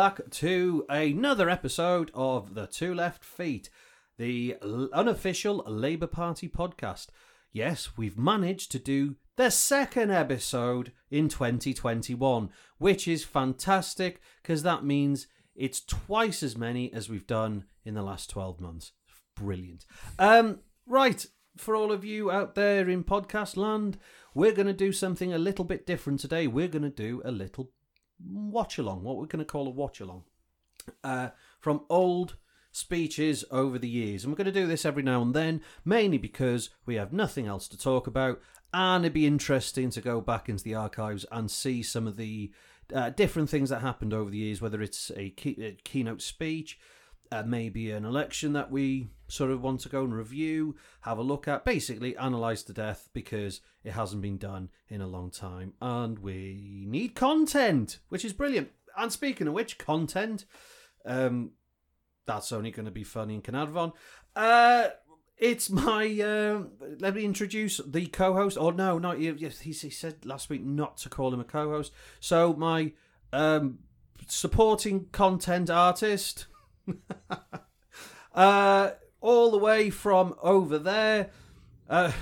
Back to another episode of The Two Left Feet, the unofficial Labour Party podcast. Yes, we've managed to do the second episode in 2021, which is fantastic because that means it's twice as many as we've done in the last 12 months. Brilliant. Um, right, for all of you out there in podcast land, we're going to do something a little bit different today. We're going to do a little watch along, what we're going to call a watch along, uh, from old speeches over the years. And we're going to do this every now and then, mainly because we have nothing else to talk about. And it'd be interesting to go back into the archives and see some of the uh, different things that happened over the years, whether it's a, key, a keynote speech, uh, maybe an election that we sort of want to go and review, have a look at, basically analyze to death because it hasn't been done in a long time and we need content, which is brilliant. And speaking of which, content, um, that's only going to be funny in Caernarfon. Uh, it's my. Uh, let me introduce the co-host. Or no, not you. Yes, he, he said last week not to call him a co-host. So my um, supporting content artist, uh, all the way from over there. Uh,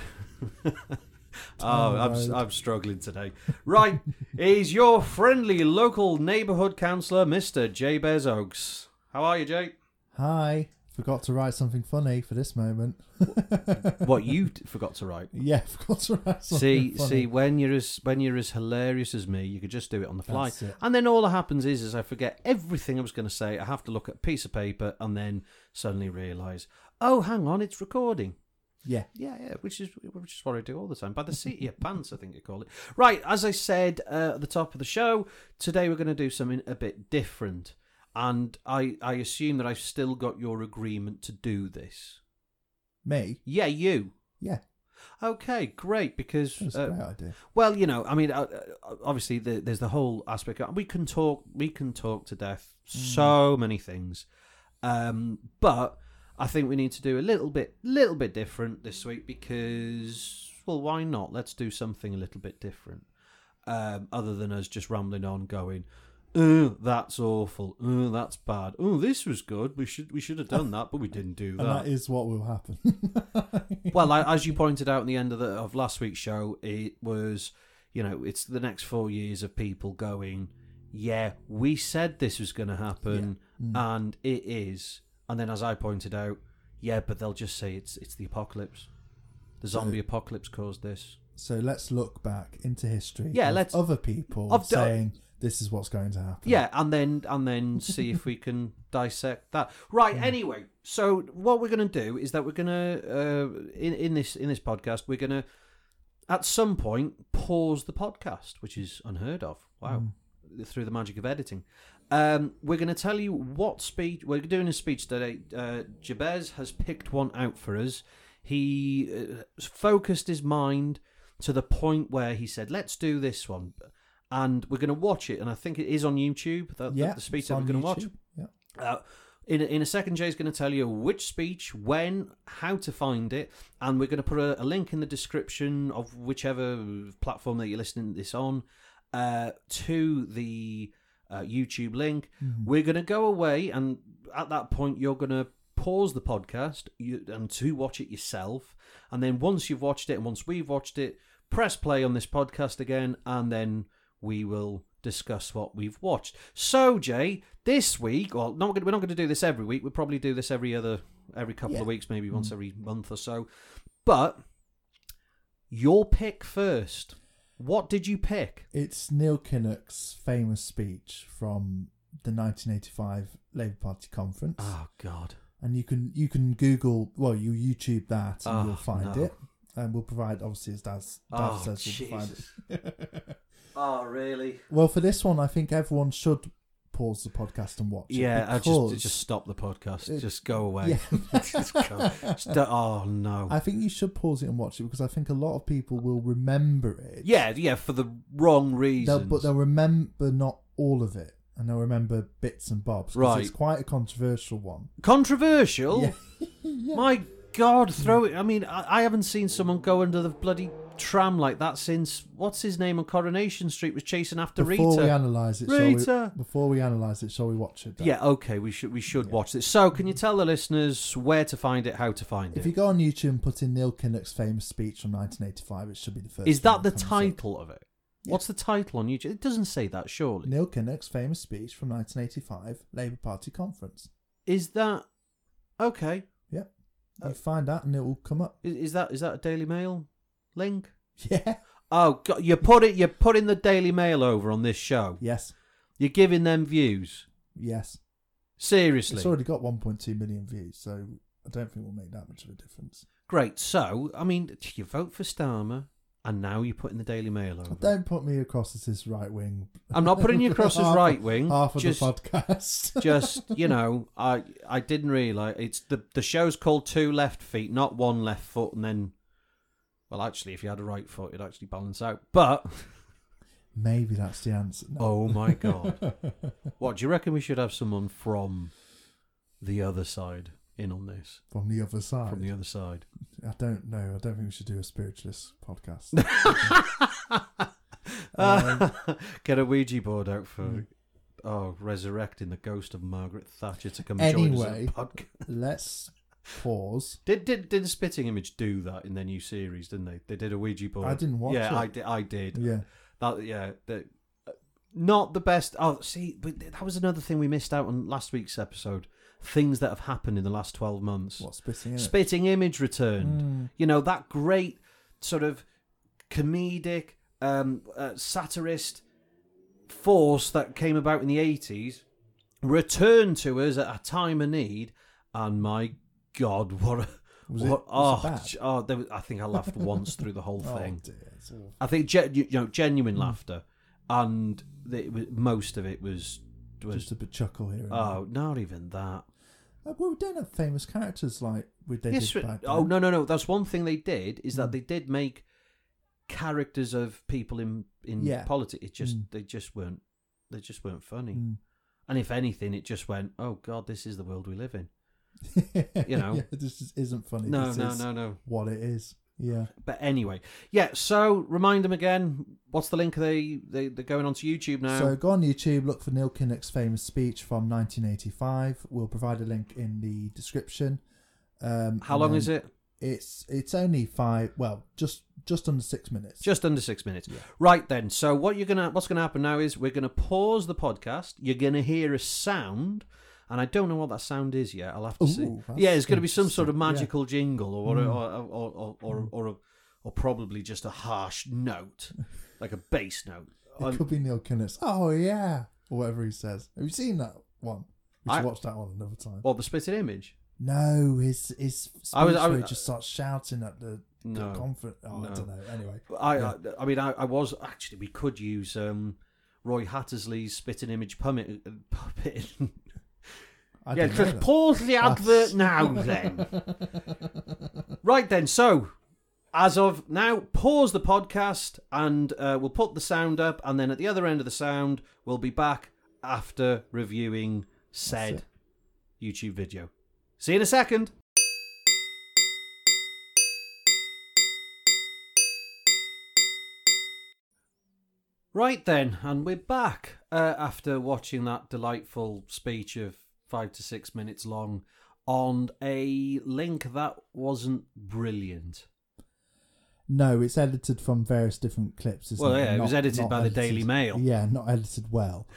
Oh, oh, I'm I'm struggling today. Right, is your friendly local neighbourhood councillor, Mister Jabez Oakes. How are you, Jay? Hi. Forgot to write something funny for this moment. What you forgot to write? yeah, forgot to write something See, funny. see, when you're as when you're as hilarious as me, you could just do it on the fly, That's it. and then all that happens is, is I forget everything I was going to say. I have to look at a piece of paper, and then suddenly realise, oh, hang on, it's recording. Yeah. Yeah, yeah, which is which is what I do all the time. By the seat of your pants, I think you call it. Right, as I said uh, at the top of the show, today we're going to do something a bit different, and I I assume that I've still got your agreement to do this. Me? Yeah, you. Yeah. Okay, great. Because That's uh, a great idea. well, you know, I mean, uh, uh, obviously, the, there's the whole aspect. Of, we can talk, we can talk to death so many things, um, but I think we need to do a little bit, little bit different this week because, well, why not? Let's do something a little bit different, um, other than us just rambling on, going, "Oh, that's awful. Oh, that's bad. Oh, this was good. We should, we should have done that, but we didn't do that." And that is what will happen. well, I, as you pointed out in the end of the of last week's show, it was, you know, it's the next four years of people going, yeah, we said this was going to happen, Mm. and it is. And then, as I pointed out, yeah, but they'll just say it's it's the apocalypse. The zombie apocalypse caused this. so let's look back into history. Yeah, of let's- Other people of the- saying this is what's going to happen. Yeah, and then and then see if we can dissect that. Right. Anyway, so what we're going to do is that we're going to uh, in in this in this podcast we're going to at some point pause the podcast, which is unheard of. Wow, through the magic of editing. Um, we're going to tell you what speech we're doing a speech today. Uh, Jabez has picked one out for us. He uh, focused his mind to the point where he said, "Let's do this one." and we're going to watch it. And I think it is on YouTube. Yeah. the speech that we're going to watch. Yeah. Uh, in a, in a second, Jay's going to tell you which speech, when, how to find it, and we're going to put a, a link in the description of whichever platform that you're listening to this on uh, to the uh, YouTube link. Mm-hmm. We're going to go away, and at that point, you're going to pause the podcast you, and to watch it yourself. And then once you've watched it, and once we've watched it, press play on this podcast again, and then we will discuss what we've watched. So, Jay, this week, well, not we're not going to do this every week. We'll probably do this every other, every couple Yeah. of weeks, maybe once every month or so. But your pick first. What did you pick? It's Neil Kinnock's famous speech from the 1985 Labour Party conference. Oh God. and you can you can Google well you YouTube that and Oh, you'll ah, find no. it and we'll provide obviously as Daz, Daz Oh, says we'll provide Jesus. it. Oh really? well for this one I think everyone should pause the podcast and watch it Yeah, I just just stop the podcast. It- just go away. yeah just go. Just oh no. I think you should pause it and watch it because I think a lot of people will remember it yeah, yeah, for the wrong they'll, reasons. but they'll remember not all of it and they'll remember bits and bobs. Right. it's quite a controversial one Controversial. yeah. My God, throw it. I mean, I, I haven't seen someone go under the bloody tram like that since what's his name on Coronation Street was chasing after Before Rita. we analyse it, Rita. we, before we analyse it, shall we watch it? Yeah, okay, we should we should Yeah. watch this. So, can you tell the listeners where to find it, how to find If it? If you go on YouTube and put in Neil Kinnock's famous speech from 1985, it should be the first. Is that the comes up. title of it? Yeah. What's the title on YouTube? It doesn't say that, surely. Neil Kinnock's famous speech from 1985 Labour Party conference. Is that okay? Yep. Uh, You find that and it will come up. Is, is that is that a Daily Mail link? Yeah. Oh, God, you put it. You're putting the Daily Mail over on this show. Yes. You're giving them views. Yes. Seriously, It's already got 1.2 million views, so I don't think we'll make that much of a difference. great. So, I mean, you vote for Starmer, and now you're putting the Daily Mail over. Don't put me across as this right wing. I'm not putting you across as Half- right wing. Half of just, the podcast. just you know, I I didn't realise it's the the show's called Two Left Feet, not One Left Foot, and then. Well, actually, if you had a right foot, it'd actually balance out. But Maybe that's the answer. No. oh my god, what do you reckon we should have someone from the other side in on this? From the other side. From the other side. I don't know. I don't think we should do a spiritualist podcast. Uh, Get a Ouija board out for Mm. oh resurrecting the ghost of Margaret Thatcher to come and join us Anyway. podcast. Let's pause. Did did did Spitting Image do that in their new series? Didn't they? They did a Ouija board. I didn't watch yeah, it. I did. I did. Yeah. That yeah. The, uh, not the best. Oh, see, but that was another thing we missed out on last week's episode. Things that have happened in the last twelve months. What spitting in it? Spitting Image returned. Mm. You know that great sort of comedic, um, uh, satirist force that came about in the eighties returned to us at a time of need. And my God, what a Was what, it, oh, it oh, there was, I think I laughed once through the whole Oh, thing. dear. I think ge- you know genuine Mm. laughter, and the, was, most of it was was Just a bit chuckle here. Oh, not even that. Uh, well, we don't have famous characters like we yes, did but- back oh no, no, no. That's one thing they did is that Mm. they did make characters of people in in Yeah. politics. It just Mm. they just weren't they just weren't funny. Mm. And if anything, it just went, oh god, this is the world we live in. You know. yeah, this just isn't funny. No, this no, is no, no. What it is. Yeah. But anyway, yeah. So remind them again. What's the link? They they they're going onto YouTube now. So go on YouTube, look for Neil Kinnock's famous speech from 1985. We'll provide a link in the description. Um, How long is it? It's it's only five. Well, just just under six minutes. Just under six minutes. Yeah. Right then. So what you're gonna what's gonna happen now is we're gonna pause the podcast. You're gonna hear a sound, and I don't know what that sound is yet. I'll have to see. Ooh, that's Yeah, it's gonna be some sort of magical jingle or Mm. or or or or, or, or, or probably just a harsh note, like a bass note. Yeah. It Um, could be Neil Kinnock's. Oh yeah, or whatever he says. Have you seen that one? We should I- watch that one another time. or the spitting image. No, his his I was- I was- just starts shouting at the, the conference. Oh, No. I don't know. Anyway, I, Yeah. I, I mean, I, I was actually. We could use um, Roy Hattersley's spitting image puppet. puppet. I yeah, just pause the advert now. Then, right then. So, as of now, pause the podcast, and uh, we'll put the sound up, and then at the other end of the sound, we'll be back after reviewing said YouTube video. See you in a second. Right then, and we're back uh, after watching that delightful speech of five to six minutes long on a link that wasn't brilliant. No, it's edited from various different clips. Well, yeah, it was edited not by the Daily Mail. Yeah, not edited well.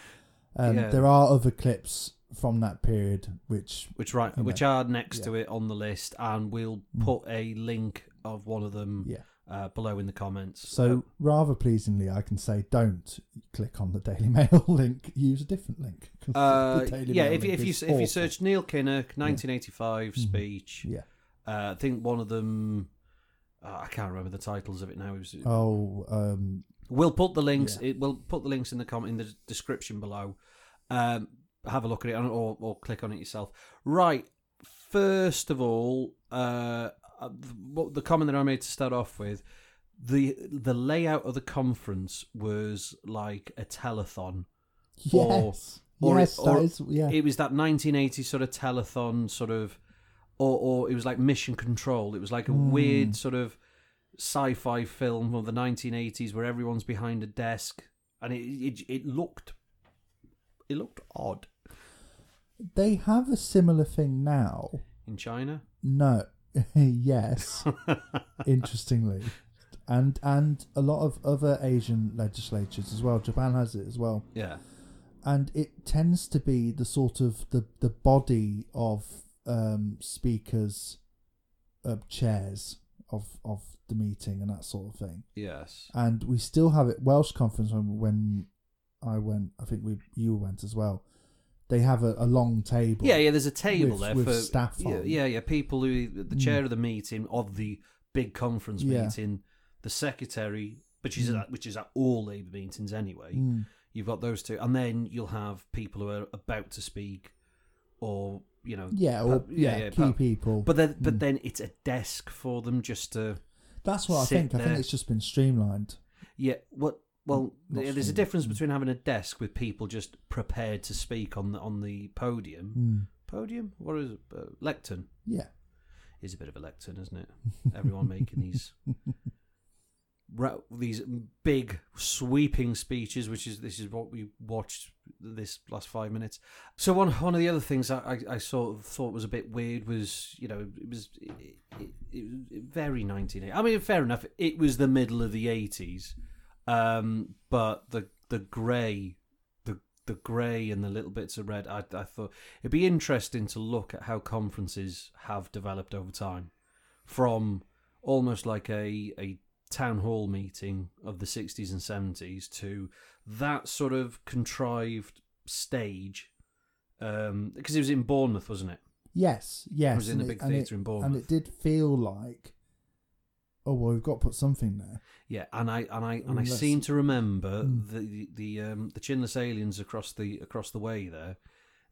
Um, Yeah. There are other clips from that period which which right, You which know, are next yeah. to it on the list, and we'll Mm. put a link of one of them yeah. Uh, below in the comments. So rather pleasingly, I can say don't click on the Daily Mail link. Use a different link. Uh, yeah, if, link if you is if you search Neil Kinnock, 1985 Mhm. speech, yeah. uh, I think one of them, uh, I can't remember the titles of it now. It was, Oh, um, We'll put the links. Yeah. It will put the links in the com- in the description below. Um, have a look at it or, or click on it yourself. Right. First of all, uh, uh, what the comment that I made to start off with, the the layout of the conference was like a telethon. Yes, or yes, it- that or is- yeah. It was that 1980 sort of telethon sort of, or or it was like Mission Control. It was like a Hmm. weird sort of sci-fi film of the 1980s where everyone's behind a desk, and it it, it looked it looked odd They have a similar thing now. in China. No, yes, interestingly, and and a lot of other Asian legislatures as well. Japan has it as well, Yeah, and it tends to be the sort of the the body of um, speakers, uh, chairs of of the meeting and that sort of thing. yes, And we still have it Welsh conference when when I went. I think we you went as well. They have a, a long table. yeah, yeah. There's a table With- there with for staff Yeah, on. yeah, yeah. People who the Mm. chair of the meeting of the big conference Yeah. meeting, the secretary, which is Mm. at, which is at all Labour meetings anyway. Mm. You've got those two, and then you'll have people who are about to speak, or you know, Yeah, or yeah, key people. But then, but then it's a desk for them just to That's what I sit think. I there. think it's just been streamlined. yeah. What? Well, Not there's a difference between having a desk with people just prepared to speak on the on the podium. Mm. Podium? What is it? Uh, lectern Yeah. is a bit of a lectern, isn't it? Everyone making these ra- these big sweeping speeches, which is this is what we watched this last five minutes. So one one of the other things I, I, I sort of thought was a bit weird was you know it was it, it, it was very 1980. I mean, fair enough. It was the middle of the 80s, um, but the the grey. The, the grey and the little bits of red. I, I thought it'd be interesting to look at how conferences have developed over time, from almost like a a town hall meeting of the 60s and 70s to that sort of contrived stage um because it was in Bournemouth wasn't it Yes. Yes. it was in the big theatre in Bournemouth and it did feel like, oh well, we've got to put something there. yeah and I and I and I seem to remember Mm. the the um the chinless aliens across the across the way there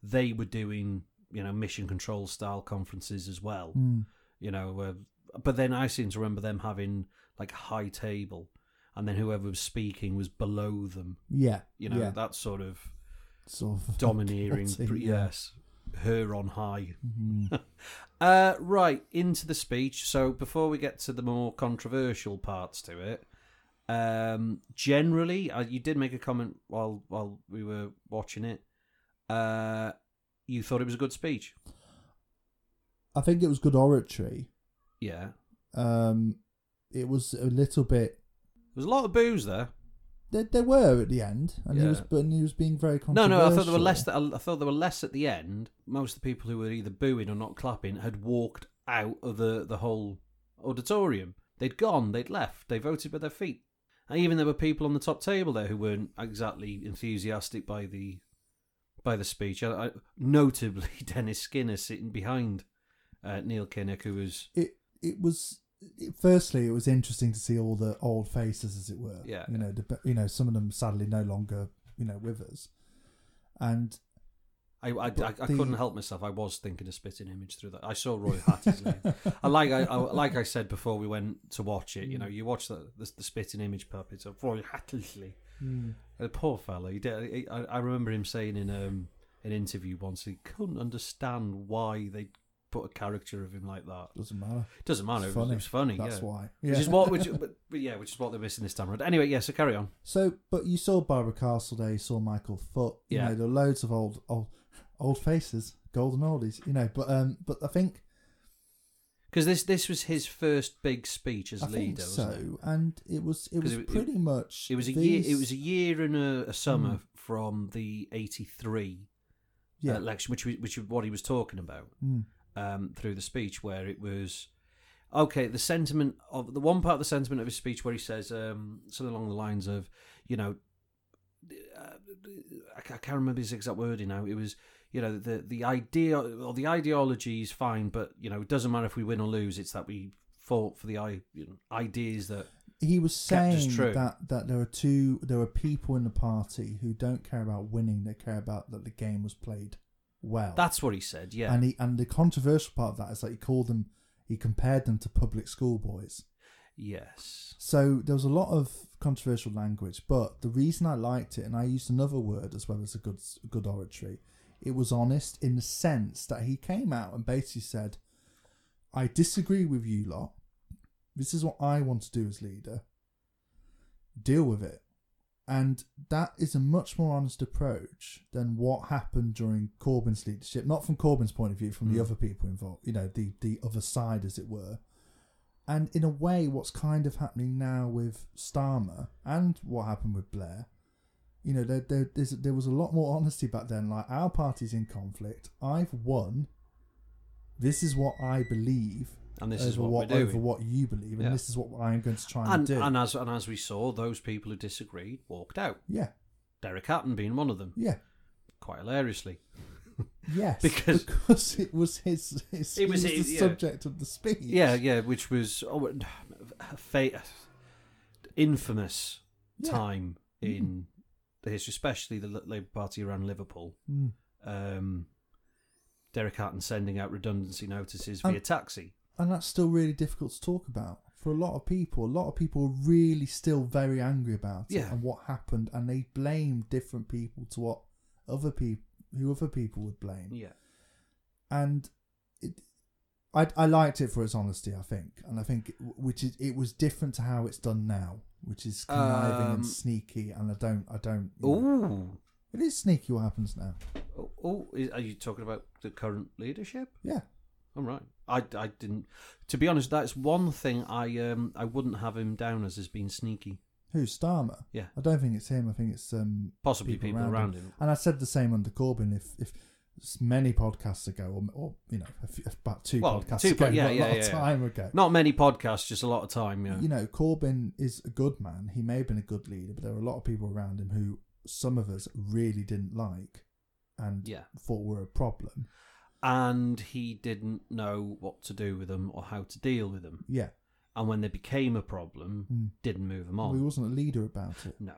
they were doing you know mission control style conferences as well Mm. you know uh, but then I seem to remember them having like high table and then whoever was speaking was below them Yeah. you know yeah. that sort of sort of domineering guilty, yes her on high Mhm. uh right into the speech so before we get to the more controversial parts to it um generally uh, you did make a comment while while we were watching it uh you thought it was a good speech I think it was good oratory. yeah Um, it was a little bit. there's a lot of booze there There, there were at the end, and he was, Yeah. but he was being very no controversial. no i thought there were less i thought there were less at the end most of the people who were either booing or not clapping had walked out of the the whole auditorium they'd gone they'd left they voted with their feet and even there were people on the top table there who weren't exactly enthusiastic by the by the speech I, I, notably dennis skinner sitting behind uh, neil kinnock who was it it was it, firstly it was interesting to see all the old faces as it were Yeah. you know the, you know some of them sadly no longer you know with us and I, I, I, But I couldn't help myself. I was thinking a spitting image through that. I saw Roy Hattersley. I like I, I like I said before we went to watch it. You know, you watch the the, the spitting image puppets of Roy Hattersley. Hmm. The poor fellow. He did, he, I, I remember him saying in um an interview once he couldn't understand why they put a character of him like that. doesn't matter It doesn't matter. It's It was, funny. it was funny. that's yeah. why Which is what, which, but, but yeah, which is what they're missing this time around. Anyway, yeah. So carry on. so but you saw Barbara Castledale you saw Michael Foot you Yeah. know there are loads of old old old faces golden oldies you know but um but I think Because this this was his first big speech as I think leader. it? so and it was it was it- it- pretty much It was a these- year. It was a year and a, a summer Mm. from the '83 yeah election, which was- which was what he was talking about Mm. Um, through the speech, where it was okay. The sentiment of the one part of the sentiment of his speech where he says um, something along the lines of, you know, uh, I I can't remember his exact wording now. It was. You know the the idea or the ideology is fine, but you know it doesn't matter if we win or lose. It's that we fought for the i you know, ideas that he was saying that that there are two there are people in the party who don't care about winning they care about that the game was played well that's what he said. Yeah, and he and the controversial part of that is that he called them he compared them to public school boys yes. so there was a lot of controversial language but the reason i liked it and i used another word as well as a good good oratory it was honest in the sense that he came out and basically said i disagree with you lot This is what I want to do as leader. Deal with it. And that is a much more honest approach than what happened during Corbyn's leadership. Not from Corbyn's point of view, from the Mm. other people involved, you know, the, the other side, as it were. And in a way, what's kind of happening now with Starmer and what happened with Blair, you know, there, there, there was a lot more honesty back then. Like, our party's in conflict. I've won. This is what I believe And this is what, what, we're doing. over what you believe, and Yeah. this is what I'm going to try and, and, do. and as and as we saw, those people who disagreed walked out. yeah, Derek Hatton being one of them, yeah, quite hilariously. yes, Because- because it was his, his It was was, his- the yeah. subject of the speech. Yeah, yeah, which was oh, a fa- infamous Yeah. time in the history, especially the Labour Party around Liverpool. Mm. Um, Derek Hatton sending out redundancy notices Um, via taxi. And that's still really difficult to talk about for a lot of people. A lot of people are really still very angry about it Yeah. and what happened, and they blame different people to what other people who other people would blame. Yeah, and it, I I liked it for its honesty. I think, and I think which is it was different to how it's done now, which is conniving Um, and sneaky. And I don't, I don't. you know, Oh, it is sneaky what happens now. oh, oh, is- are you talking about the current leadership? Yeah, I'm right. I, I didn't. To be honest, that's one thing I um I wouldn't have him down as as being sneaky. who Starmer? Yeah. I don't think it's him. I think it's um Possibly People people, around around him. And I said the same under Corbyn. If if many podcasts ago, or, or you know, a few, about two Well, podcasts two ago, yeah, not a yeah, lot yeah, of yeah. time ago. Not many podcasts, just a lot of time. Yeah. You know, Corbyn is a good man. He may have been a good leader, but there were a lot of people around him who some of us really didn't like and Yeah. thought were a problem. And he didn't know what to do with them or how to deal with them. Yeah, And when they became a problem, Mm. didn't move them on. well, he wasn't a leader about it. No,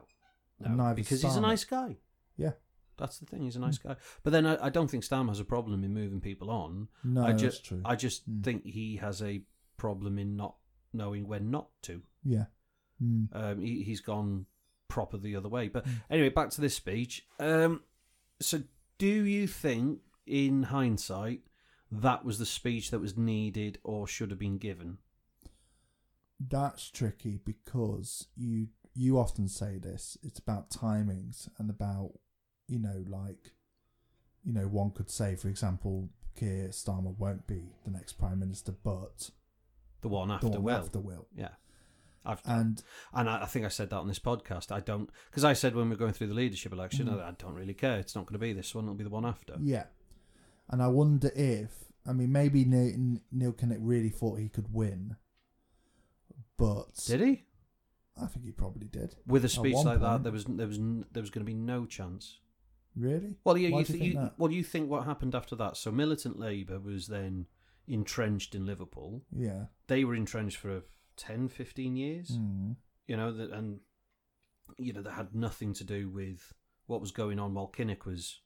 And no, neither because he's a Starmer. nice guy. Yeah. That's the thing. He's a nice guy. But then I, I don't think Stam has a problem in moving people on. No, I that's just, true. I just Mm. think he has a problem in not knowing when not to. yeah. Mm. Um, he, he's gone proper the other way. But Mm. anyway, back to this speech. Um, so, do you think, in hindsight, that was the speech that was needed or should have been given? That's tricky because you you often say this. It's about timings and about you know like you know one could say, for example, Keir Starmer won't be the next prime minister, but The one the after one Will. after will. Yeah. I've, And and I, I think I said that on this podcast. I don't because I said when we are going through the leadership election, Mhm. I, I don't really care. It's not going to be this one. It'll be the one after. yeah, and I wonder if I mean maybe Neil, Neil Kinnock really thought he could win, but Did he? I think he probably did. With a speech one like that, point. there was there was n- there was going to be no chance. Really? Well, yeah, Why you, do you think that? well, you think what happened after that? So militant Labour was then entrenched in Liverpool. Yeah. They were entrenched for 10, 15 years. Mm. You know that, and you know that had nothing to do with what was going on while Kinnock was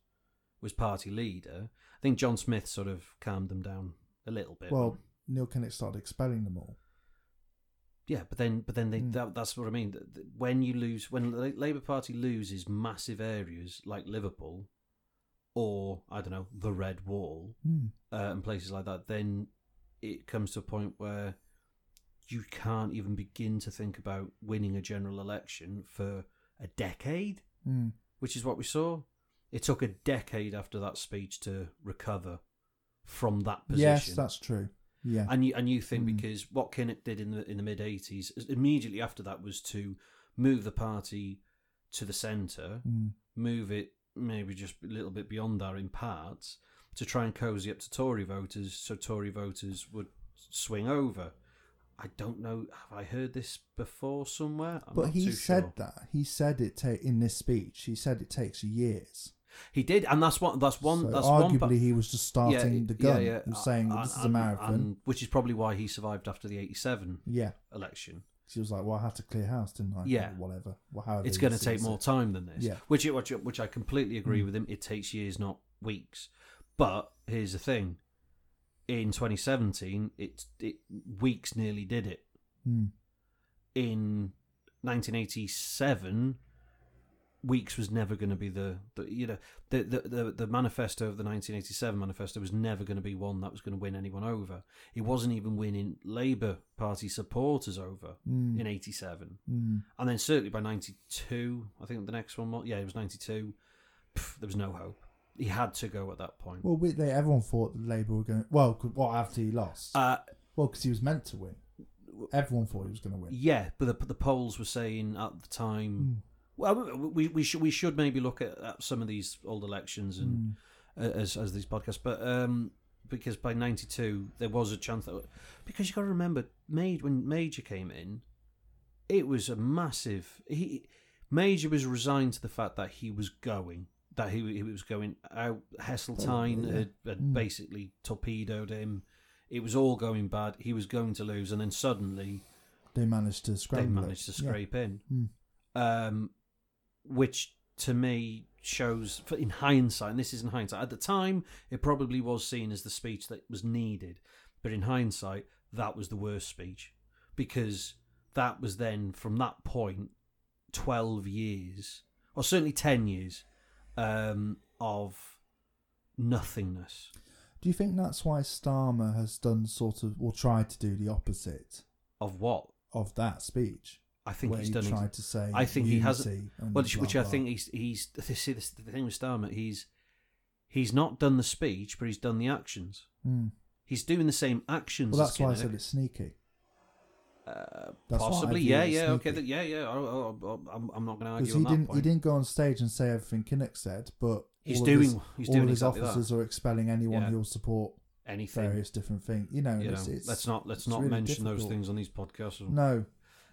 was party leader. I think John Smith sort of calmed them down a little bit. Well, Neil Kinnock started expelling them all. Yeah, but then, but then they, Mm. that, that's what I mean. When you lose, when the Labour Party loses massive areas like Liverpool, or I don't know, the Red Wall, Mm. uh, and places like that, then it comes to a point where you can't even begin to think about winning a general election for a decade, Mm. which is what we saw. It took a decade after that speech to recover from that position. Yes, that's true. Yeah. And you and you think Mm. because what Kinnock did in the in the mid eighties, immediately after that was to move the party to the centre, Mm. move it maybe just a little bit beyond that in parts to try and cozy up to Tory voters, so Tory voters would swing over. I don't know. Have I heard this before somewhere? I'm but he said sure. that. He said it ta- in this speech. He said it takes years. He did, and that's what that's one. so that's one. arguably part- he was just starting the gun. He was saying and- this is a marathon. and- which is probably why he survived after the '87 yeah. election. He was like, "Well, I had to clear house, didn't I? Yeah. Or whatever. Well, however it's going to take more it. time than this. Yeah. Which, which, which I completely agree Mm. with him. It takes years, not weeks. But here's the thing: in 2017, it it weeks nearly did it. Mm. In 1987, Weeks was never going to be the, the you know the, the the the manifesto of the 1987 manifesto was never going to be one that was going to win anyone over. It wasn't even winning Labour Party supporters over Mm. in 87. Mm. And then certainly by 92, I think the next one, was- yeah, it was 92, pff, there was no hope. He had to go at that point. Well, we, they, everyone thought Labour were going. Well, what after he lost? Uh, well, because he was meant to win. Everyone thought he was going to win. yeah, but the, the polls were saying at the time, well, we, we should we should maybe look at, at some of these old elections and Mm. uh, as as these podcasts, but um, because by '92 there was a chance that because you got to remember, Major when Major came in, it was a massive. He Major was resigned to the fact that he was going, that he he was going out. Yeah. had, had Mm. basically torpedoed him. It was all going bad. He was going to lose, and then suddenly They managed to scramble. they it. managed to Yeah. scrape in, Mm. um, which to me shows, for- in hindsight, and this is in hindsight, at the time it probably was seen as the speech that was needed, but in hindsight that was the worst speech because that was then from that point twelve years, or certainly ten years, um, of nothingness. Do you think that's why Starmer has done sort of, or tried to do the opposite Of what of that speech? I think where he's he done. ex- tried to say. I think he hasn't- Well, which, which I think he's he's see this the thing with Starmer. He's he's not done the speech, but he's done the actions. Mm. He's doing the same actions. Well, as that's why I said it's sneaky. Uh, I possibly, yeah, yeah, okay, sneaky. that, yeah, yeah. Oh, oh, I'm, not going to argue he on that point. he didn't go on stage and say everything Kinnock said, but he's all doing, his, he's all doing of his exactly officers are expelling anyone Yeah. who'll support. Anything, various different things. You know, you know. it's, it's, let's not let's not really mention those things on these podcasts. No,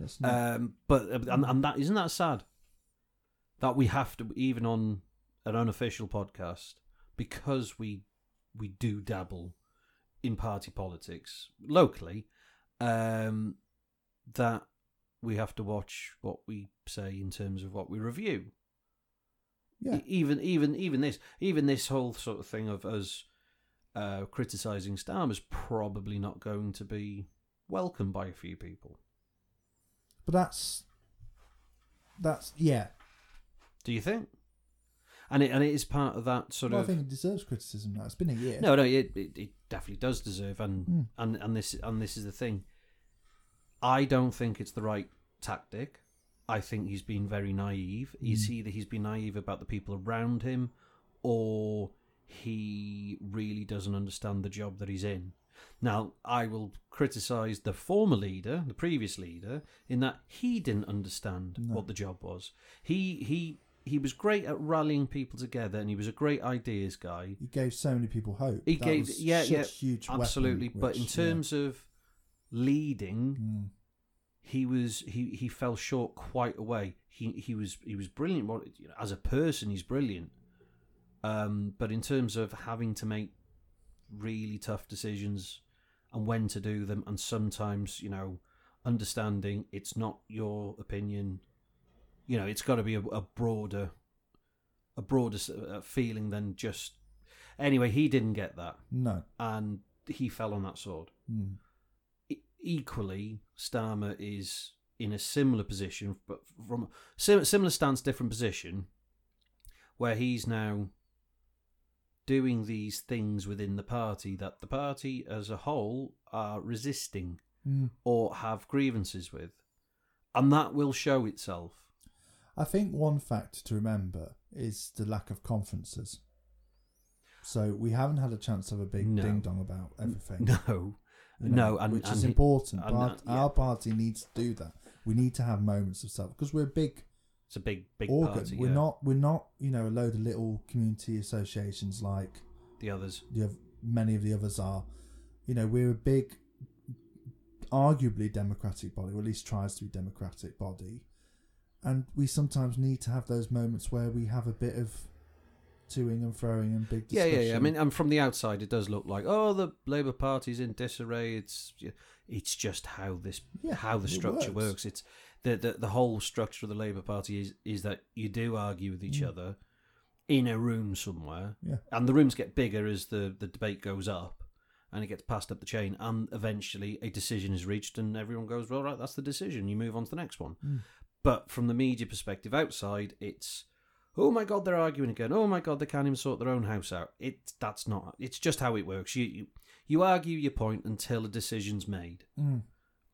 it's not. Um, but and, and that isn't that sad that we have to even on an unofficial podcast because we we do dabble in party politics locally um, that we have to watch what we say in terms of what we review. yeah, Even even even this even this whole sort of thing of us uh, criticizing is probably not going to be welcomed by a few people. But that's that's yeah. Do you think? And it and it is part of that sort Well, I think it deserves criticism. Now it's been a year. no, no. It, it it definitely does deserve, and Mm. and and this and this is the thing. I don't think it's the right tactic. I think he's been very naive. Is Mm. either he's been naive about the people around him, or he really doesn't understand the job that he's in. Now, I will criticise the former leader, the previous leader, in that he didn't understand No. what the job was. He he he was great at rallying people together, and he was a great ideas guy. He gave so many people hope. He That gave- yeah, yeah, huge weapon, Absolutely, but in which, yeah. terms of leading, Mm. he was he he fell short quite a way. He he was he was brilliant. What you know, as a person, he's brilliant. Um, but in terms of having to make really tough decisions and when to do them, and sometimes you know understanding it's not your opinion. You know, it's got to be a, a broader, a broader uh, feeling than just. Anyway, he didn't get that, no. and he fell on that sword Mm. e- equally, Starmer is in a similar position, but from sim- similar stance, different position, where he's now doing these things within the party that the party as a whole are resisting Mm. or have grievances with, and that will show itself. I think one fact to remember is the lack of conferences. So we haven't had a chance to have a big No. ding dong about everything. No, you no, and- which and is important. and Part- yeah. Our party needs to do that. We need to have moments of self because we're a big it's a big, big organ. party. we're yeah. not. We're not. You know, a load of little community associations like the others. the many of the others are. You know, we're a big, arguably democratic body, or at least tries to be democratic body, and we sometimes need to have those moments where we have a bit of toing and throwing and big Yeah, discussion. yeah, yeah. I mean, and from the outside, it does look like oh, the Labour Party's in disarray. It's it's just how this Yeah, how the structure works. works. It's the, the the whole structure of the Labour Party is is that you do argue with each Mm. other in a room somewhere, Yeah. and the rooms get bigger as the the debate goes up, and it gets passed up the chain, and eventually a decision is reached, and everyone goes, well, right, that's the decision. You move on to the next one. Mm. But from the media perspective outside, it's oh my god, they're arguing again. Oh my god, they can't even sort their own house out. It that's not. It's just how it works. You you, you argue your point until a decision's made. Mm.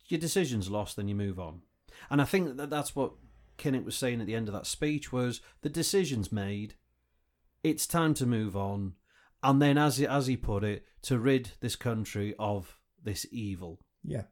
Your decision's lost, then you move on. And I think that that's what Kinnock was saying at the end of that speech was the decision's made. It's time to move on, and then as he, as he put it, to rid this country of this evil, Yeah.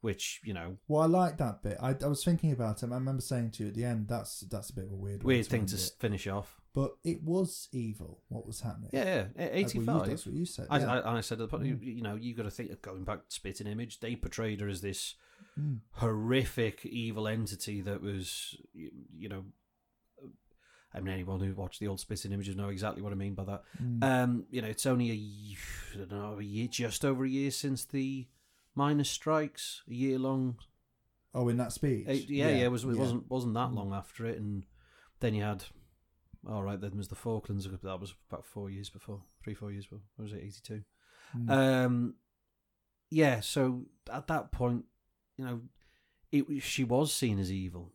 which you know Well, I like that bit. I, I was thinking about it. I remember saying to you at the end, "That's that's a bit of a weird, weird thing to it. finish off. But it was evil. What was happening? Yeah, yeah, Uh, well, you- That's what you said. I, yeah. I, I said, at the point, you, Mm. you know, you got to think of going back to spitting image. They portrayed her as this Mm. horrific evil entity that was, you, you know, I mean, anyone who watched the old spitting images know exactly what I mean by that. Mm. Um, you know, it's only a, I don't know, a year, just over a year since the miners' strikes, a year long. oh, in that speech. Eh, yeah, yeah, it was. It yeah. wasn't wasn't that Mm. long after it, and then you had. All right, then was the Falklands. That was about four years before, three, four years before. What was it eighty two? Mm. Um, yeah. So at that point, you know, it she was seen as evil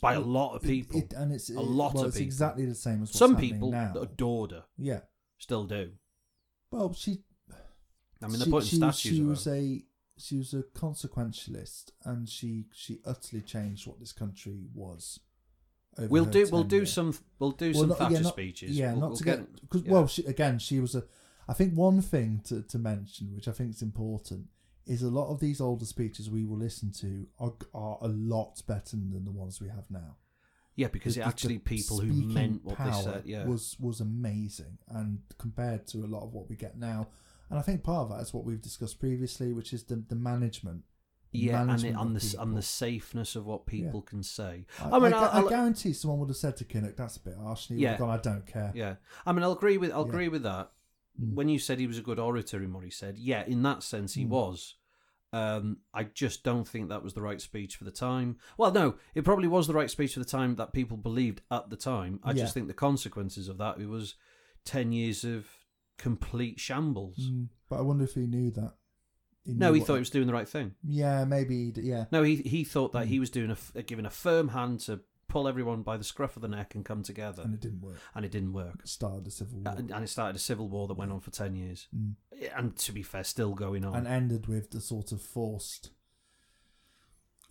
by a lot of people. it- and it's A lot well, of it's people. exactly the same as Some people now. adored her, Yeah. still do. Well, she. I mean, they're she, putting she, statues She was a she was a consequentialist, and she she utterly changed what this country was. We'll do. We'll do some. We'll do Well, some not- yeah, not- speeches. Yeah, We'll- not we'll to get because yeah. well, she, again, she was a. I think one thing to, to mention, which I think is important, is a lot of these older speeches we will listen to are are a lot better than the ones we have now. yeah, because The- it actually people who meant what they said. Yeah, was was amazing, and compared to a lot of what we get now, and I think part of that is what we've discussed previously, which is the the management. yeah, and, it, management on the on the safeness of what people can say. I, I mean, I, I'll- I guarantee someone would have said to Kinnock, "That's a bit harsh," and he would have Yeah. gone, "I don't care." Yeah, I mean, I'll agree with I'll Yeah. agree with that. Mm. When you said he was a good orator in what he said, yeah, in that sense he Mm. was. Um, I just don't think that was the right speech for the time. Well, no, it probably was the right speech for the time that people believed at the time. I Yeah. just think the consequences of that it was ten years of complete shambles. Mm, but I wonder if he knew that. No, knew he what- thought he was doing the right thing. Yeah, maybe. he Yeah. No, he he thought that Mm. he was doing a giving a firm hand to pull everyone by the scruff of the neck and come together, And it didn't work. and it didn't work. It started a civil war. And, and it started a civil war that went on for ten years, Mm. and to be fair, still going on. and ended with the sort of forced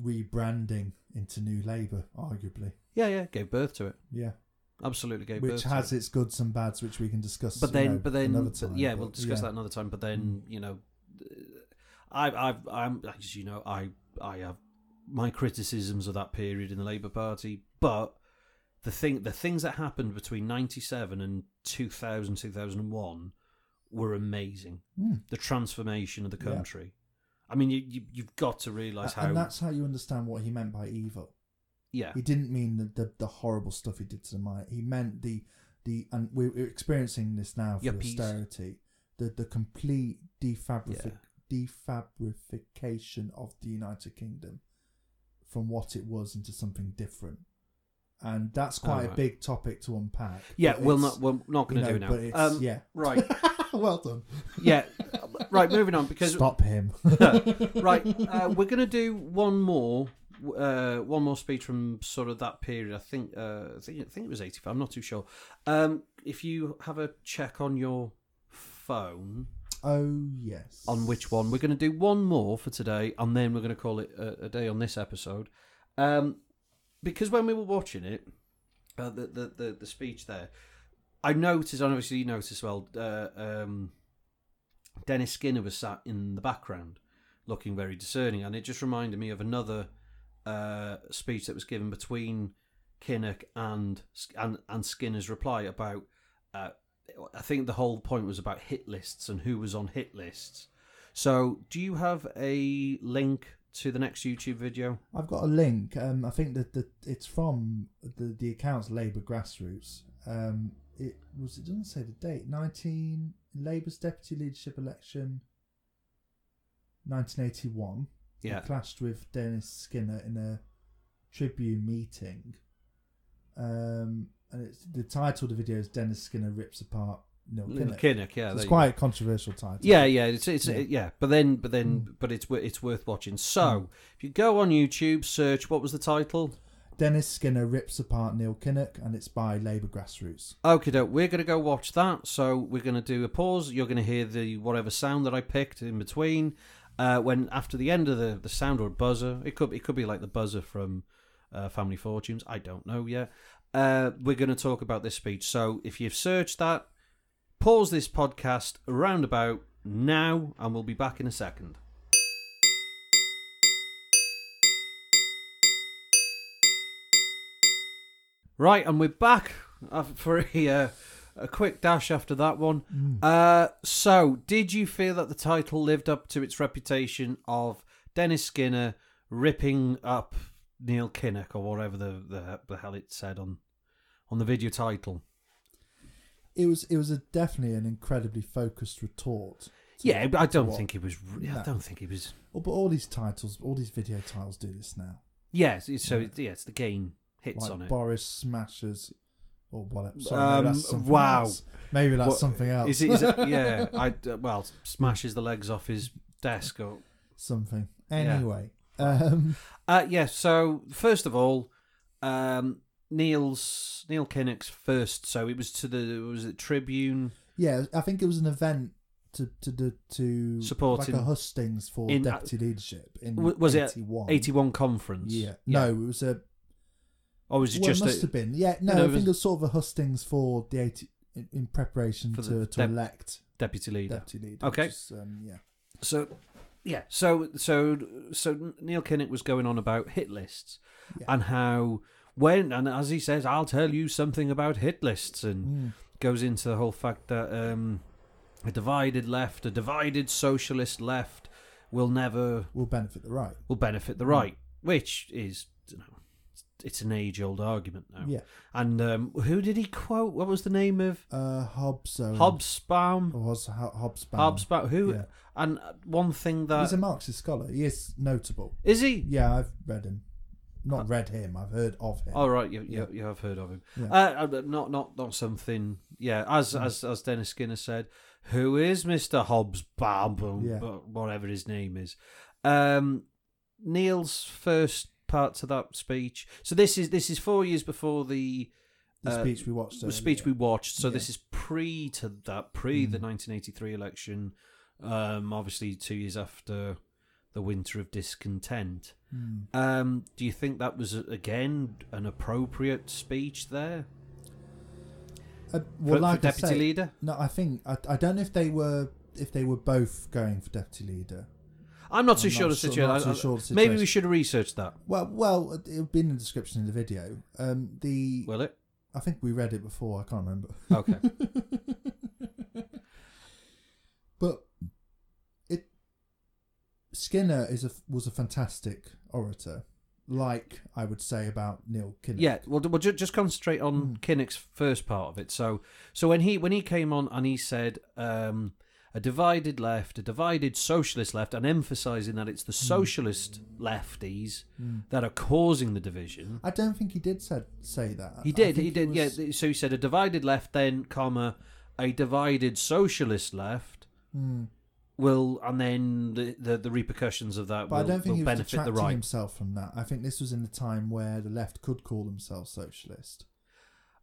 rebranding into New Labour, arguably. Yeah, yeah, gave birth to it. Yeah, Absolutely gave birth to it. which to has it. its goods and bads, which we can discuss. But you then, know, but then, another time, yeah, but we'll discuss yeah. that another time. But then, you know, I, I, I'm, as you know, I, I have my criticisms of that period in the Labour Party, but the thing, the things that happened between '97 and 2000, 2001 were amazing. Mm. The transformation of the Yeah. country. I mean, you, you you've got to realise A- how. and that's how you understand what he meant by evil. yeah, He didn't mean the, the, the horrible stuff he did to the mind. He meant the the and we're experiencing this now for Yuppies. austerity. The the complete defabric Yeah. defabrication of the United Kingdom from what it was into something different, and that's quite a Alright. big topic to unpack. yeah. We're not, we're not going you to know, do But it's, now. Um, yeah, Right. well done. yeah. Right. Moving on because Stop him. right, uh, we're going to do one more, uh, one more speech from sort of that period. I think, uh, I think, I think it was eighty-five. I'm not too sure. Um, if you have a check on your phone Oh yes. on which one, we're going to do one more for today, and then we're going to call it a, a day on this episode. Um, because when we were watching it, uh, the, the the the speech there, I noticed, and obviously you noticed as well. Uh, um, Dennis Skinner was sat in the background, looking very discerning, and it just reminded me of another uh, speech that was given between Kinnock and and, and Skinner's reply about. Uh, I think the whole point was about hit lists and who was on hit lists. So, do you have a link to the next YouTube video? I've got a link. Um, I think that the, it's from the the account's Labour grassroots. Um, it was. It doesn't say the date. Nineteen Labour's deputy leadership election. 1981. He Yeah, clashed with Dennis Skinner in a Tribune meeting. Um, and it's the title of the video is Dennis Skinner rips apart Neil Kinnock. Kinnock. Yeah, So it's quite a controversial title. Yeah, yeah, it's it's Yeah. yeah. But then, but then, Mm. but it's it's worth watching. So, if you go on YouTube, search what was the title? Dennis Skinner rips apart Neil Kinnock, and it's by Labour Grassroots. Okay, doke. We're going to go watch that. So we're going to do a pause. You're going to hear the whatever sound that I picked in between. Uh, when after the end of the, the sound or buzzer, it could it could be like the buzzer from uh, Family Fortunes. I don't know yet. Uh, we're going to talk about this speech. So if you've searched that, pause this podcast around about now, and we'll be back in a second. Right, and we're back uh, for a, uh, a quick dash after that one. Uh, so, did you feel that the title lived up to its reputation of Dennis Skinner ripping up Neil Kinnock or whatever the, the, the hell it said on on the video title? It was it was a definitely an incredibly focused retort. Yeah, but I don't what- think it was. I don't think it was. Oh, but all these titles, all these video titles do this now. Yes, it's, so Yeah. it, yeah, it's the game hits like on it. Boris smashes or whatever. Sorry, Um, wow. else. Maybe that's What- something else. Is it? Is it yeah, I uh, well smashes the legs off his desk or something. Anyway, um, Uh, yeah. So first of all, um, Neil's Neil Kinnock's first. So it was to the was it Tribune yeah, I think it was an event to to do to Supporting- like a hustings for in- deputy leadership in was it 81. conference. Yeah, no, it was a. or was it well, just it must a, have been. Yeah, no, No, I it think was- it was sort of a hustings for the 80 in, in preparation to, to dep- elect deputy leader? deputy leader. Okay. is, um, yeah. So yeah. So so so Neil Kinnock was going on about hit lists Yeah. and how when and as he says, I'll tell you something about hit lists and. Mm. goes into the whole fact that um, a divided left, a divided socialist left, will never Will benefit the right. will benefit the Mm. right, which is you know, it's an age old argument now. Yeah. And um, who did he quote? What was the name of Uh, Hobbes. Hobsbawm? Or was Ho- Hobsbawm. Hobsbawm. Who? Yeah. And one thing that He's a Marxist scholar. He is notable. is he? Yeah, I've read him. Not Uh, read him. I've heard of him. All oh, right, you, you, Yeah. you have heard of him. Yeah. Uh, uh, not not not something. Yeah, as Mm. as as Dennis Skinner said, who is Mister Hobbs Bam? Yeah. whatever his name is. Um, Neil's first part to that speech. So this is this is four years before the the uh, speech we watched. the speech we watched. So Yeah. this is pre to that, pre the Mm. 1983 election. Um, obviously two years after the winter of discontent. Hmm. Um, do you think that was again an appropriate speech there Uh, for, well, for like I deputy say, leader? no, I think I, I don't know if they were if they were both going for deputy leader. I'm not too I'm sure not the sure- situation. not too sure the situation. Maybe we should have researched that. Well, well, it'll be in the description in the video. Um, the Will it? I think we read it before. I can't remember. Okay. but it Skinner is a was a fantastic orator, like I would say about Neil Kinnock. yeah. Well, we'll ju- just concentrate on Mm. Kinnock's first part of it. So, so when he when he came on and he said um, a divided left, a divided socialist left, and emphasising that it's the socialist lefties Mm. that are causing the division. I don't think he did said say that. He did. He did. was- Yeah. So he said a divided left, then comma a divided socialist left Mm. will, and then the the, the repercussions of that But will, I don't think he was benefit the right. himself from that. I think this was in the time where the left could call themselves socialist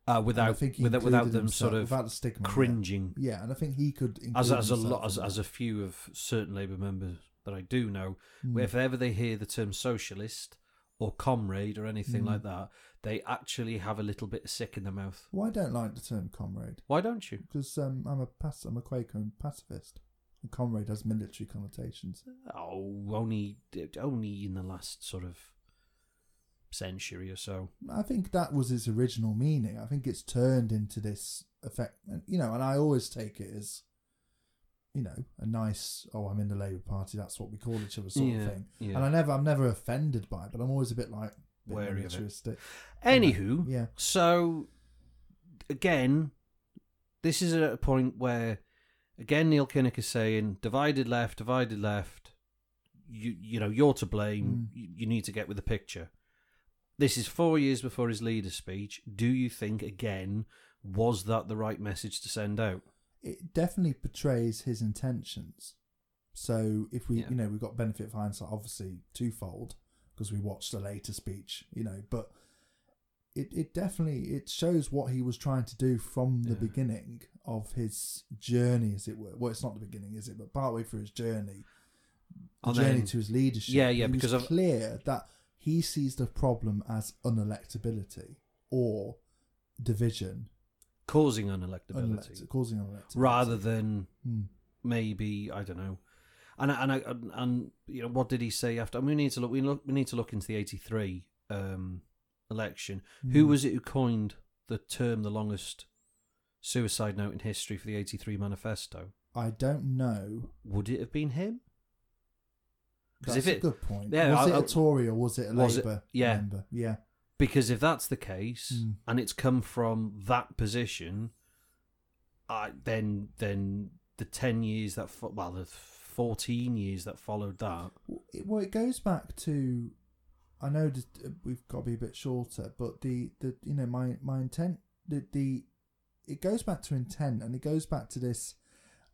Uh, without without, without them sort of without the stigma. cringing. Yeah, and I think he could As include as a lot as as a few of certain Labour members that I do know, Mm. if ever they hear the term socialist or comrade or anything Mm. like that, they actually have a little bit of sick in their mouth. Well, I don't like the term comrade Why don't you? because um, I'm a pac- I'm a Quaker and pacifist. And comrade has military connotations. Oh, only only in the last sort of century or so. I think that was its original meaning. I think it's turned into this effect, and you know, and I always take it as, you know, a nice. Oh, I'm in the Labour Party. That's what we call each other, sort yeah, of thing. yeah. And I never, I'm never offended by it, but I'm always a bit like bit Wary of it. militaristic. Anywho, Yeah. So, again, this is at a point where, again, Neil Kinnock is saying, divided left, divided left. You you know you're to blame. Mm. You, you need to get with the picture. This is four years before his leader speech. Do you think again was that the right message to send out? it definitely portrays his intentions. So if we, Yeah. you know, we've got benefit of hindsight, obviously twofold because we watched the later speech, you know, but it, it definitely it shows what he was trying to do from the Yeah. beginning of his journey, as it were. Well, it's not the beginning, is it? But partway through his journey, the And journey then- to his leadership. Yeah, yeah, because clear that he sees the problem as unelectability or division, causing unelectability unelect- causing unelectability. rather than Hmm. maybe I don't know. And and I and, and you know what did he say after? I mean, we need to look. We look. We need to look into the eighty three um, election. Who Hmm. was it who coined the term "the longest suicide note in history" for the eighty three manifesto? I don't know. Would it have been him? 'Cause That's if a good point. yeah, was I- it a Tory or was it a Was it- Labour yeah. member? Yeah. Because if that's the case, Hmm. and it's come from that position, I then then the ten years that fo- well the fourteen years that followed that. Well, it, it goes back to. I know uh, we've got to be a bit shorter, but the, the you know my my intent the the it goes back to intent and it goes back to this.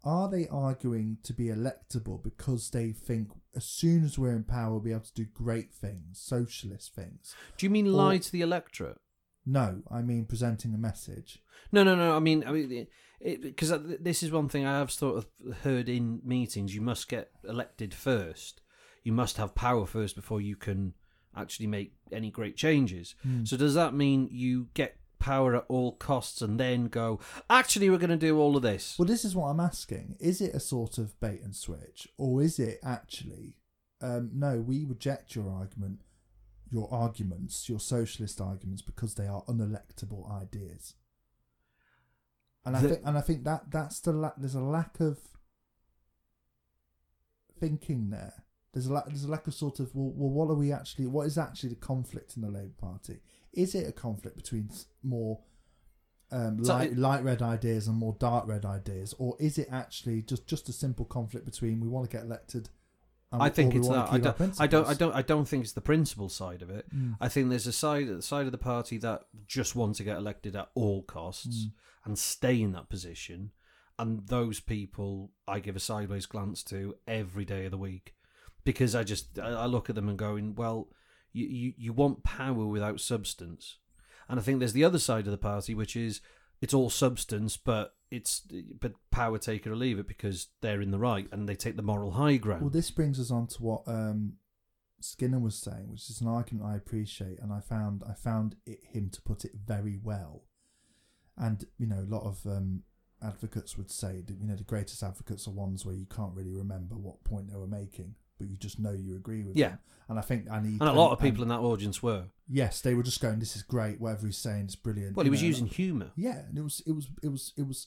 Are they arguing to be electable because they think as soon as we're in power we'll be able to do great things, socialist things? Do you mean Or- lie to the electorate? No, I mean presenting a message. No, no, no. I mean, I mean, because this is one thing I have sort of heard in meetings. You must get elected first. You must have power first before you can actually make any great changes. Hmm. So does that mean you get power at all costs and then go? Actually, we're going to do all of this. Well, this is what I'm asking. Is it a sort of bait and switch, or is it actually, um, no, we reject your argument, your arguments, your socialist arguments, because they are unelectable ideas. And I The- think, and I think that that's the la- there's a lack of thinking there. There's a lack, there's a lack of sort of well, well, what are we actually? What is actually the conflict in the Labour Party? Is it a conflict between more um, So light, it- light red ideas and more dark red ideas, or is it actually just just a simple conflict between we want to get elected? And I we- think it's that. I don't, I don't. I don't. I don't think it's the principle side of it. Mm. I think there's a side side of the party that just want to get elected at all costs Mm. and stay in that position, and those people I give a sideways glance to every day of the week, because I just I I look at them and going, well, you you, you want power without substance, and I think there's the other side of the party which is it's all substance, but it's but power take it or leave it because they're in the right and they take the moral high ground. Well, this brings us on to what um, Skinner was saying, which is an argument I appreciate, and I found I found it, him to put it very well. And you know, a lot of um, advocates would say that you know the greatest advocates are ones where you can't really remember what point they were making, but you just know you agree with Yeah. them. And I think I need and a lot of people in that audience were. yes, they were just going, "This is great. Whatever he's saying is brilliant." Well, he was know, using humour. yeah, and it was it was it was it was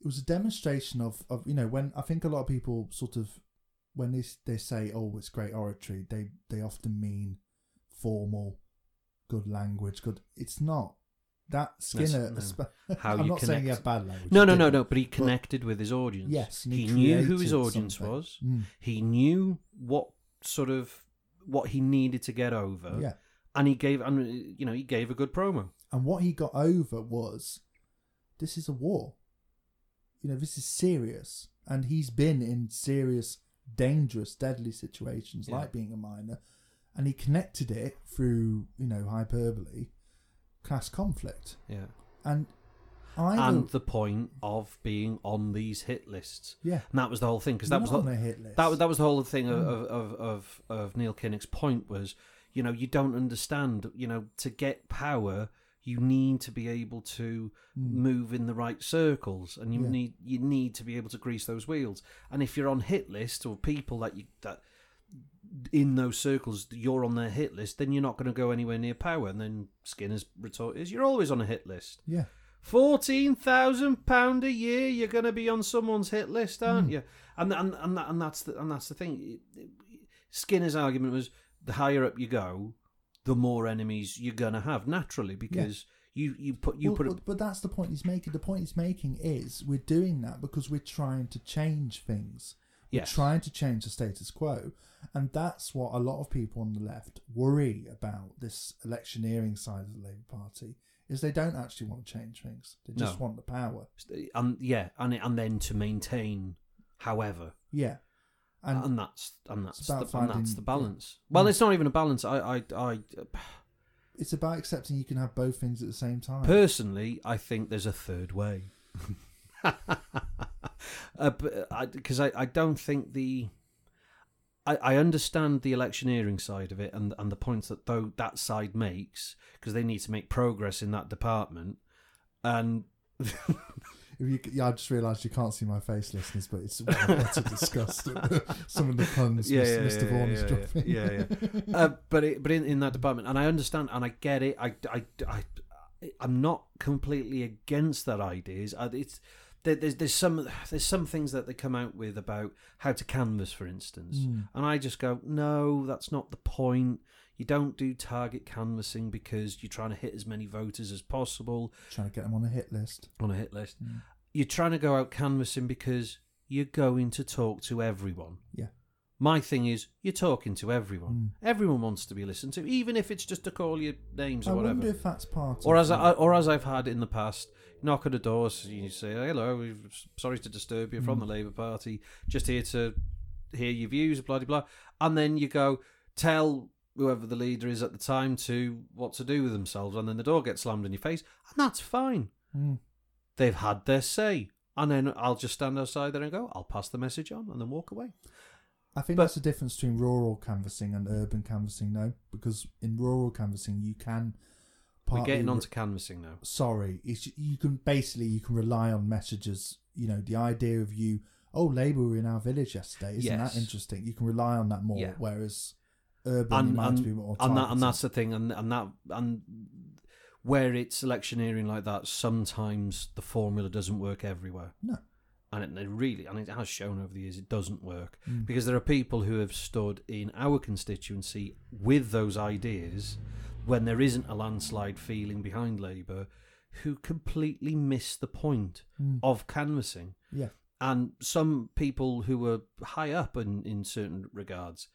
it was a demonstration of of you know when I think a lot of people sort of when they they say oh it's great oratory they they often mean formal, good language, good. It's not that Skinner. no. espe- How I'm you not saying he connect- had bad language. No, he no, no, didn't. no. But he connected with his audience. Yes, and he, he knew who his created audience something. was. Mm, He knew what sort of what he needed to get over. yeah, and he gave, and you know, he gave a good promo. and what he got over was this is a war. You know, this is serious, and he's been in serious, dangerous, deadly situations Yeah. like being a miner, and he connected it through you know hyperbole, class conflict, Yeah, and I and the point of being on these hit lists, yeah and that was the whole thing because that was not the, hit list. that was that was the whole thing of, Mm. of, of, of, of Neil Kinnock's point was, you know, you don't understand. You know, to get power, you need to be able to Mm. move in the right circles, and you Yeah. need you need to be able to grease those wheels. And if you're on hit list or people that you that in those circles you're on their hit list, then you're not going to go anywhere near power. And then Skinner's retort is, you're always on a hit list. yeah Fourteen thousand pound a year, you're going to be on someone's hit list, aren't Mm. you? And and and, that, and that's the and that's the thing. Skinner's argument was the higher up you go, the more enemies you're going to have naturally because you you put you Well, put but that's the point he's making. The point he's making is we're doing that because we're trying to change things. We're trying to change the status quo. And that's what a lot of people on the left worry about this electioneering side of the Labour Party is they don't actually want to change things. They just No. want the power. and yeah, and and then to maintain, however, Yeah. And, and, that's and that's the, about and that's finding- the balance. Well, Mm. it's not even a balance. I I I it's about accepting you can have both things at the same time. Personally, I think there's a third way. Because uh, I, I, I don't think the. I, I understand the electioneering side of it and and the points that though that side makes because they need to make progress in that department, and If you, yeah, I just realised you can't see my face, listeners, but it's I'm to discuss some of the puns yeah, Mr. yeah, Mr. yeah, Vaughan yeah, is yeah, dropping. yeah, yeah. uh, but it, but in, in that department, and I understand and I get it. I, I, I, I'm not completely against that ideas. It's there, there's there's some there's some things that they come out with about how to canvass, for instance, Mm. and I just go, no, that's not the point. You don't do target canvassing because you're trying to hit as many voters as possible Trying to get them on a hit list. on a hit list. Mm. You're trying to go out canvassing because you're going to talk to everyone. Yeah. My thing is, you're talking to everyone. Mm. Everyone wants to be listened to, even if it's just to call your names I or whatever. wonder if that's part Or of as I, or as I've had in the past, knock at the doors, you say, "Hello, sorry to disturb you from Mm. the Labour Party. Just here to hear your views, blah blah blah." And then you go tell whoever the leader is at the time to what to do with themselves, and then the door gets slammed in your face, and that's fine. Mm. They've had their say, and then I'll just stand outside there and go, "I'll pass the message on," and then walk away. I think But- that's the difference between rural canvassing and urban canvassing, though, because in rural canvassing you can. We're getting onto canvassing now. sorry, it's, you can basically you can rely on messages. You know, the idea of you, oh, Labour were in our village yesterday, isn't Yes. that interesting? You can rely on that more. Yeah. Whereas urban, and might and, be more and that and that's the thing and and that and where it's electioneering like that sometimes the formula doesn't work everywhere No. And it, really and it has shown over the years it doesn't work Mm. because there are people who have stood in our constituency with those ideas when there isn't a landslide feeling behind labour who completely miss the point Mm. of canvassing Yeah. and some people who were high up in, in certain regards,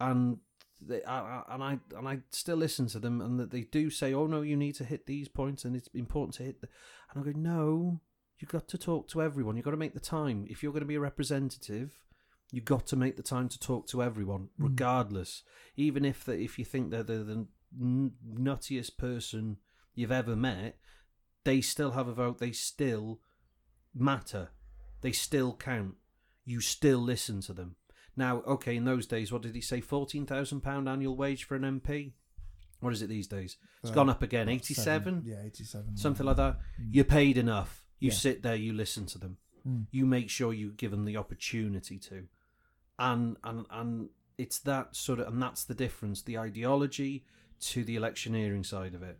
and they, I, I- and I and I still listen to them, and that they do say, "Oh no, you need to hit these points, and it's important to hit." The, and I go, "No, you've got to talk to everyone. You've got to make the time. If you're going to be a representative, you've got to make the time to talk to everyone, Mm. regardless. Even if the, if you think they're the, nuttiest person you've ever met, they still have a vote. They still matter. They still count. You still listen to them. Now, okay, in those days, what did he say? Fourteen thousand pound annual wage for an MP. What is it these days? It's Uh, gone up again. Eighty-seven, Yeah, eighty-seven. something like that. Mm. You're paid enough. You Yeah. sit there. You listen to them. Mm. You make sure you give them the opportunity to, and and and it's that sort of and that's the difference. The ideology to the electioneering side of it.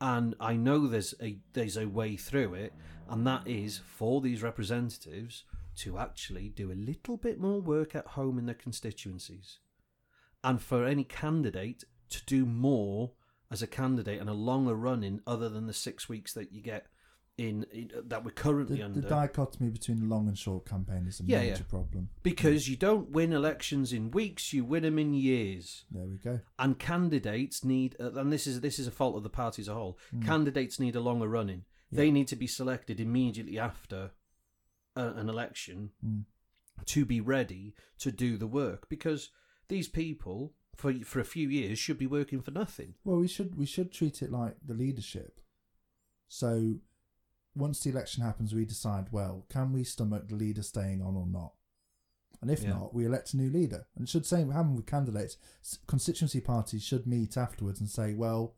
And I know there's a there's a way through it, and that is for these representatives to actually do a little bit more work at home in their constituencies, and for any candidate to do more as a candidate and a longer run in other than the six weeks that you get in, in that we're currently The, under the dichotomy between long and short campaign is a Yeah, major yeah. problem. because you don't win elections in weeks you win them in years There we go. and candidates need uh, and this is this is a fault of the party as a whole Mm. candidates need a longer running Yeah. they need to be selected immediately after a, an election Mm. to be ready to do the work because these people for for a few years should be working for nothing Well, we should we should treat it like the leadership. So, once the election happens, we decide. Well, can we stomach the leader staying on or not? And if Yeah. not, we elect a new leader. And it should same happen with candidates. Constituency parties should meet afterwards and say, well,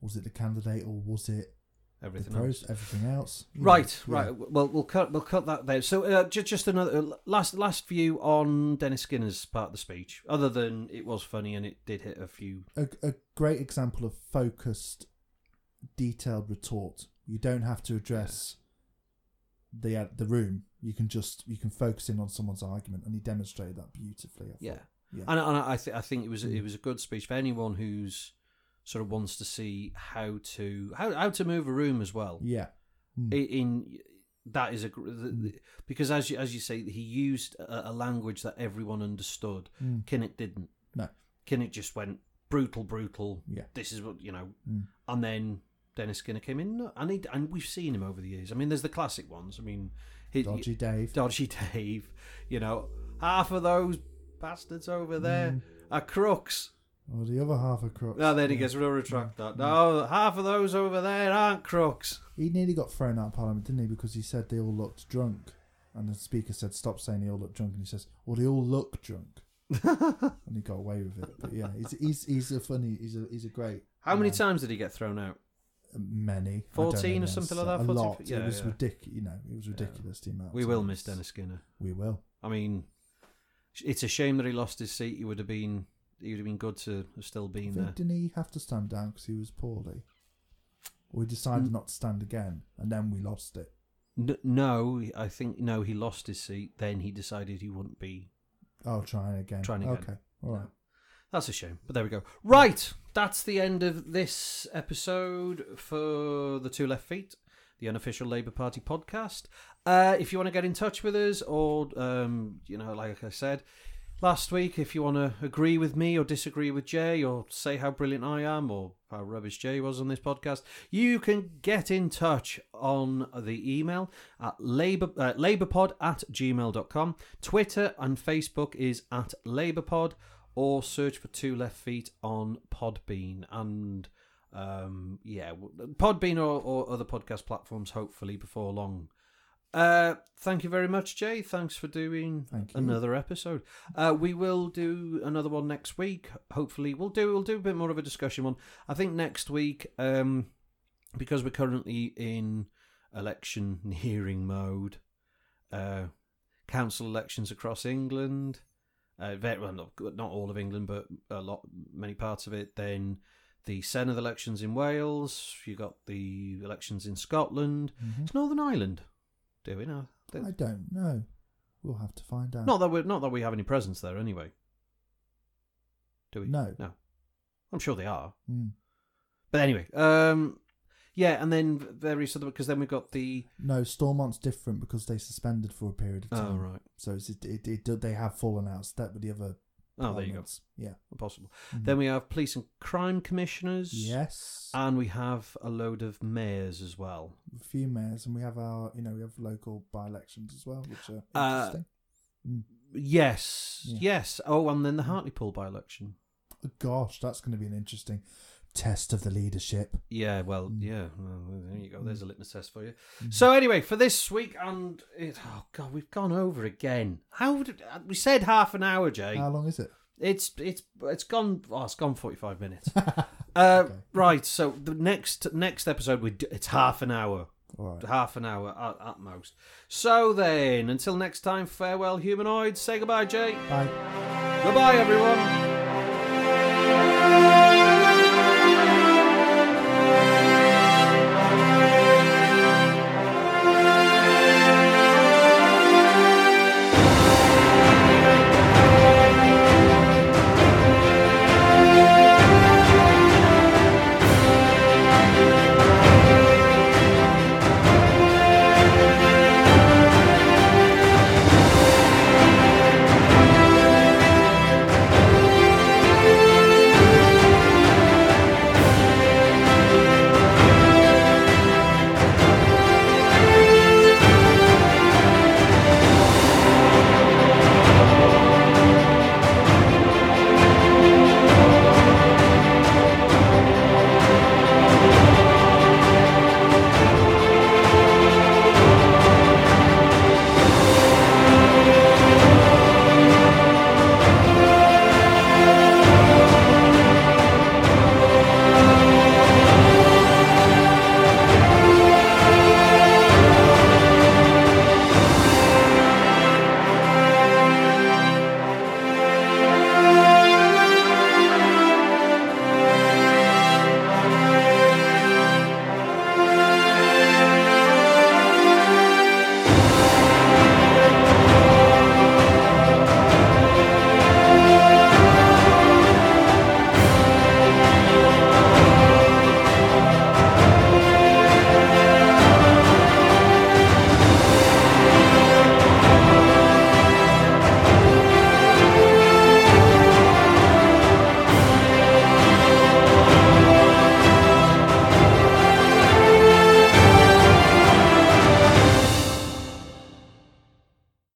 was it the candidate or was it the everything pros, else. everything else? Right, yeah. right. Well, we'll cut we'll cut that there. So, uh, just just another uh, last last view on Dennis Skinner's part of the speech. Other than it was funny and it did hit a few. A, a great example of focused, detailed retort. You don't have to address the uh, the room. You can just you can focus in on someone's argument, and he demonstrated that beautifully. I. Yeah, yeah. and, and I th- I think it was Mm. it was a good speech for anyone who's sort of wants to see how to how how to move a room as well. yeah. Mm. In that is a gr- the- the- because as you as you say he used a, a language that everyone understood. Mm. Kinnock didn't. No. Kinnock just went brutal, brutal. Yeah. This is what you know. Mm. And then Dennis Skinner came in, and he, and we've seen him over the years. I mean, there's the classic ones. I mean, he, Dodgy Dave. Dodgy Dave. You know, half of those bastards over there Mm. are crooks. Or the other half of crooks. No, then he Yeah. gets, we'll retract that. No, half of those over there aren't crooks. He nearly got thrown out of Parliament, didn't he? Because he said they all looked drunk. And the speaker said, stop saying they all look drunk. And he says, well, they all look drunk. and he got away with it. But yeah, he's, he's, he's a funny, he's a, he's a great How many times did he get thrown out? Many. I don't 14 know, or something like that? A 14 lot. yeah, it was yeah. ridiculous. You know, it was ridiculous. The amount. We will miss Dennis Skinner. We will. I mean, it's a shame that he lost his seat. He would have been, he would have been good to have still been there. didn't he have to stand down because he was poorly? We decided Mm. not to stand again, and then we lost it. No, I think no. He lost his seat. Then he decided he wouldn't be. Oh, trying again. Trying again. Okay, all right. That's a shame, but there we go. Right, that's the end of this episode for the Two Left Feet, the unofficial Labour Party podcast. Uh, if you want to get in touch with us, or um, you know, like I said last week, if you want to agree with me or disagree with Jay, or say how brilliant I am, or how rubbish Jay was on this podcast, you can get in touch on the email at labor uh, labourpod at gmail.com. Twitter and Facebook is at labourpod or search for Two Left Feet on Podbean and um, yeah, Podbean or, or other podcast platforms. Hopefully before long. Uh, thank you very much, Jay. Thanks for doing another episode. Uh, we will do another one next week. Hopefully, we'll do we'll do a bit more of a discussion one. I think next week, um, because we're currently in election hearing mode, uh, council elections across England, uh, well, not, not all of England, but a lot, many parts of it. Then the Senedd elections in Wales. You got the elections in Scotland. Mhm. It's Northern Ireland. Do we know? I don't know. We'll have to find out. Not that we not that we have any presence there anyway. Do we? No. No. I'm sure they are. Mm. But anyway, um, yeah, and then various other because then we've got the No, Stormont's different because they suspended for a period of time. oh right So it's, it, it, it, they have fallen out step with the other. oh there you go. Yeah. possible. Mhm. Then we have police and crime commissioners. Yes. and we have a load of mayors as well. a few mayors, and we have our, you know, we have local by-elections as well, which are Uh, interesting. Mm. Yes, Yeah. yes. Oh, and then the Hartlepool by election. Gosh, that's going to be an interesting test of the leadership. Yeah, well, Mm. yeah. Well, there you go. There's a litmus test for you. Mm. So anyway, for this week, and it, oh god, we've gone over again. How did we said half an hour, Jay? How long is it? it's it's it's gone. Oh, it's gone forty five minutes. Uh, Okay. Right. So the next next episode, we do, it's half an hour, All right. half an hour at, at most. So then, until next time, farewell, humanoids. Say goodbye, Jay. Bye. Goodbye, everyone.